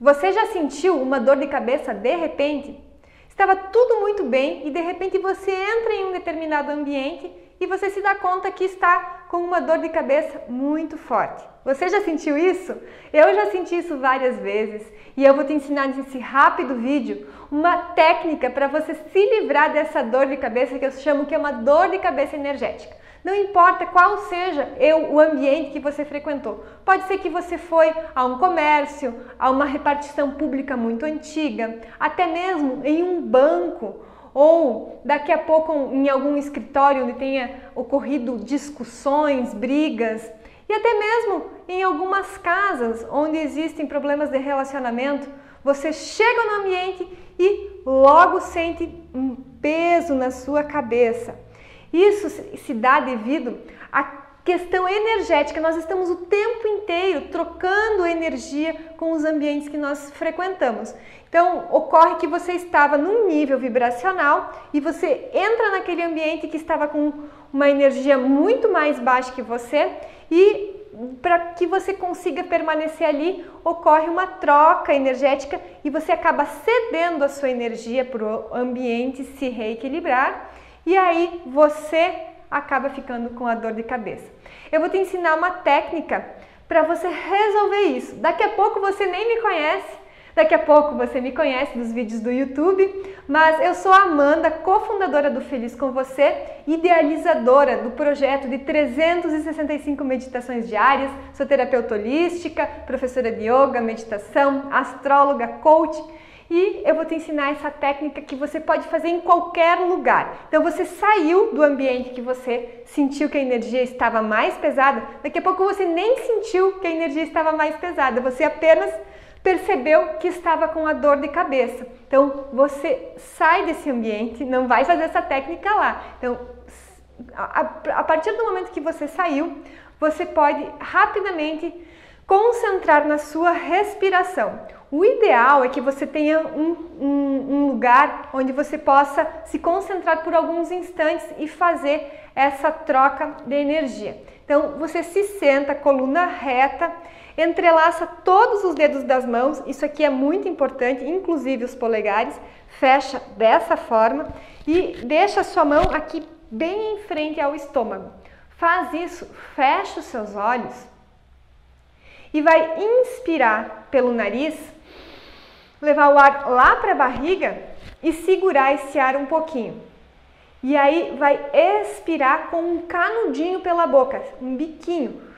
Você já sentiu uma dor de cabeça de repente? Estava tudo muito bem e de repente você entra em um determinado ambiente e você se dá conta que está com uma dor de cabeça muito forte. Você já sentiu isso? Eu já senti isso várias vezes e eu vou te ensinar nesse rápido vídeo uma técnica para você se livrar dessa dor de cabeça que eu chamo que é uma dor de cabeça energética. Não importa qual seja eu, o ambiente que você frequentou. Pode ser que você foi a um comércio, a uma repartição pública muito antiga, até mesmo em um banco ou daqui a pouco em algum escritório onde tenha ocorrido discussões, brigas, e até mesmo em algumas casas onde existem problemas de relacionamento, você chega no ambiente e logo sente um peso na sua cabeça. Isso se dá devido à questão energética. Nós estamos o tempo inteiro trocando energia com os ambientes que nós frequentamos. Então, ocorre que você estava num nível vibracional e você entra naquele ambiente que estava com uma energia muito mais baixa que você e para que você consiga permanecer ali, ocorre uma troca energética e você acaba cedendo a sua energia para o ambiente se reequilibrar e aí você acaba ficando com a dor de cabeça. Eu vou te ensinar uma técnica para você resolver isso. Daqui a pouco você nem me conhece, Daqui a pouco você me conhece dos vídeos do YouTube, mas eu sou a Amanda, cofundadora do Feliz com Você, idealizadora do projeto de 365 meditações diárias, sou terapeuta holística, professora de yoga, meditação, astróloga, coach e eu vou te ensinar essa técnica que você pode fazer em qualquer lugar. Então você saiu do ambiente que você sentiu que a energia estava mais pesada, daqui a pouco você nem sentiu que a energia estava mais pesada, você apenas percebeu que estava com a dor de cabeça. Então você sai desse ambiente, não vai fazer essa técnica lá. Então a, a partir do momento que você saiu, você pode rapidamente concentrar na sua respiração. O ideal é que você tenha um, um, um, lugar onde você possa se concentrar por alguns instantes e fazer essa troca de energia. Então você se senta, coluna reta, Entrelaça todos os dedos das mãos, isso aqui é muito importante, inclusive os polegares. Fecha dessa forma e deixa a sua mão aqui bem em frente ao estômago. Faz isso, fecha os seus olhos e vai inspirar pelo nariz, levar o ar lá para a barriga e segurar esse ar um pouquinho. E aí vai expirar com um canudinho pela boca, um biquinho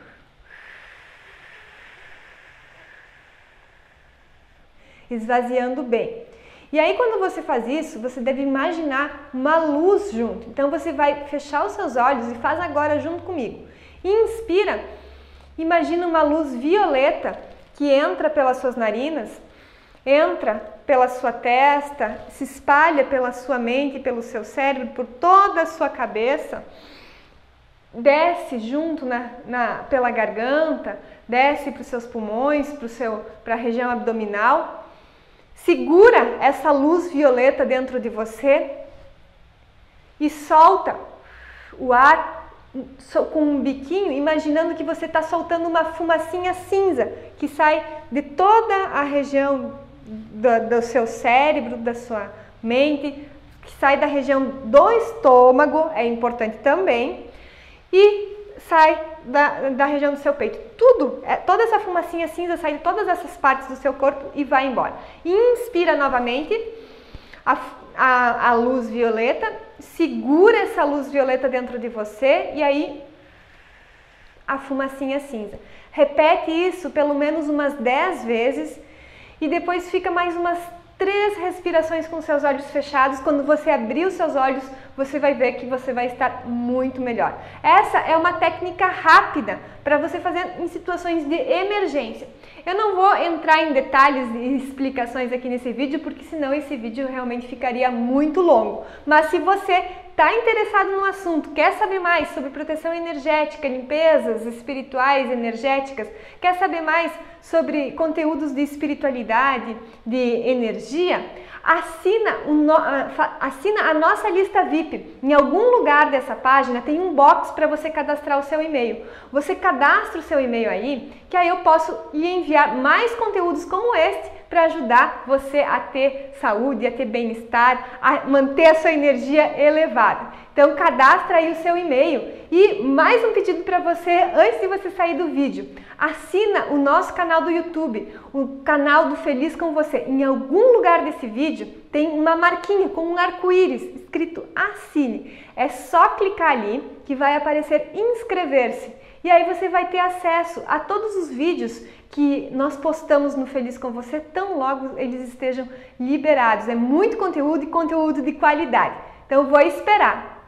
esvaziando bem. E aí, quando você faz isso, você deve imaginar uma luz junto. Então, você vai fechar os seus olhos e faz agora junto comigo. Inspira, imagina uma luz violeta que entra pelas suas narinas, entra pela sua testa, se espalha pela sua mente, pelo seu cérebro, por toda a sua cabeça, desce junto na, na pela garganta, desce para os seus pulmões, para a região abdominal. Segura essa luz violeta dentro de você e solta o ar com um biquinho, imaginando que você está soltando uma fumacinha cinza que sai de toda a região do, do seu cérebro, da sua mente, que sai da região do estômago, é importante também, e sai da, da região do seu peito. Tudo, é, toda essa fumacinha cinza sai de todas essas partes do seu corpo e vai embora. Inspira novamente a, a, a luz violeta, segura essa luz violeta dentro de você e aí a fumacinha cinza. Repete isso pelo menos umas 10 vezes e depois fica mais umas três respirações com seus olhos fechados. Quando você abrir os seus olhos, você vai ver que você vai estar muito melhor. Essa é uma técnica rápida para você fazer em situações de emergência. Eu não vou entrar em detalhes e explicações aqui nesse vídeo, porque senão esse vídeo realmente ficaria muito longo. Mas se você está interessado no assunto, quer saber mais sobre proteção energética, limpezas espirituais, energéticas, quer saber mais sobre conteúdos de espiritualidade, de energia, assina, no, assina a nossa lista VIP. Em algum lugar dessa página tem um box para você cadastrar o seu e-mail. Você cadastra o seu e-mail aí, que aí eu posso lhe enviar mais conteúdos como este para ajudar você a ter saúde, a ter bem-estar, a manter a sua energia elevada. Então cadastra aí o seu e-mail e mais um pedido para você antes de você sair do vídeo. Assina o nosso canal do YouTube, o canal do Feliz com você. Em algum lugar desse vídeo tem uma marquinha com um arco-íris escrito assine. É só clicar ali que vai aparecer inscrever-se. E aí você vai ter acesso a todos os vídeos que nós postamos no Feliz com Você, tão logo eles estejam liberados. É muito conteúdo e conteúdo de qualidade. Então vou esperar.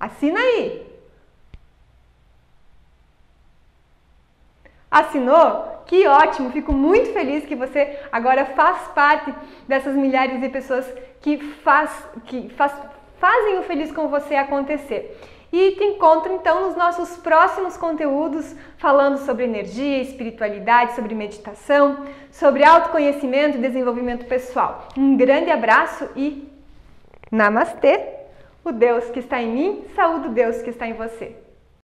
Assina aí. Assinou? Que ótimo! Fico muito feliz que você agora faz parte dessas milhares de pessoas que, faz, que faz, fazem o Feliz com Você acontecer. E te encontro então nos nossos próximos conteúdos falando sobre energia, espiritualidade, sobre meditação, sobre autoconhecimento e desenvolvimento pessoal. Um grande abraço e Namastê! O Deus que está em mim, saúde o Deus que está em você.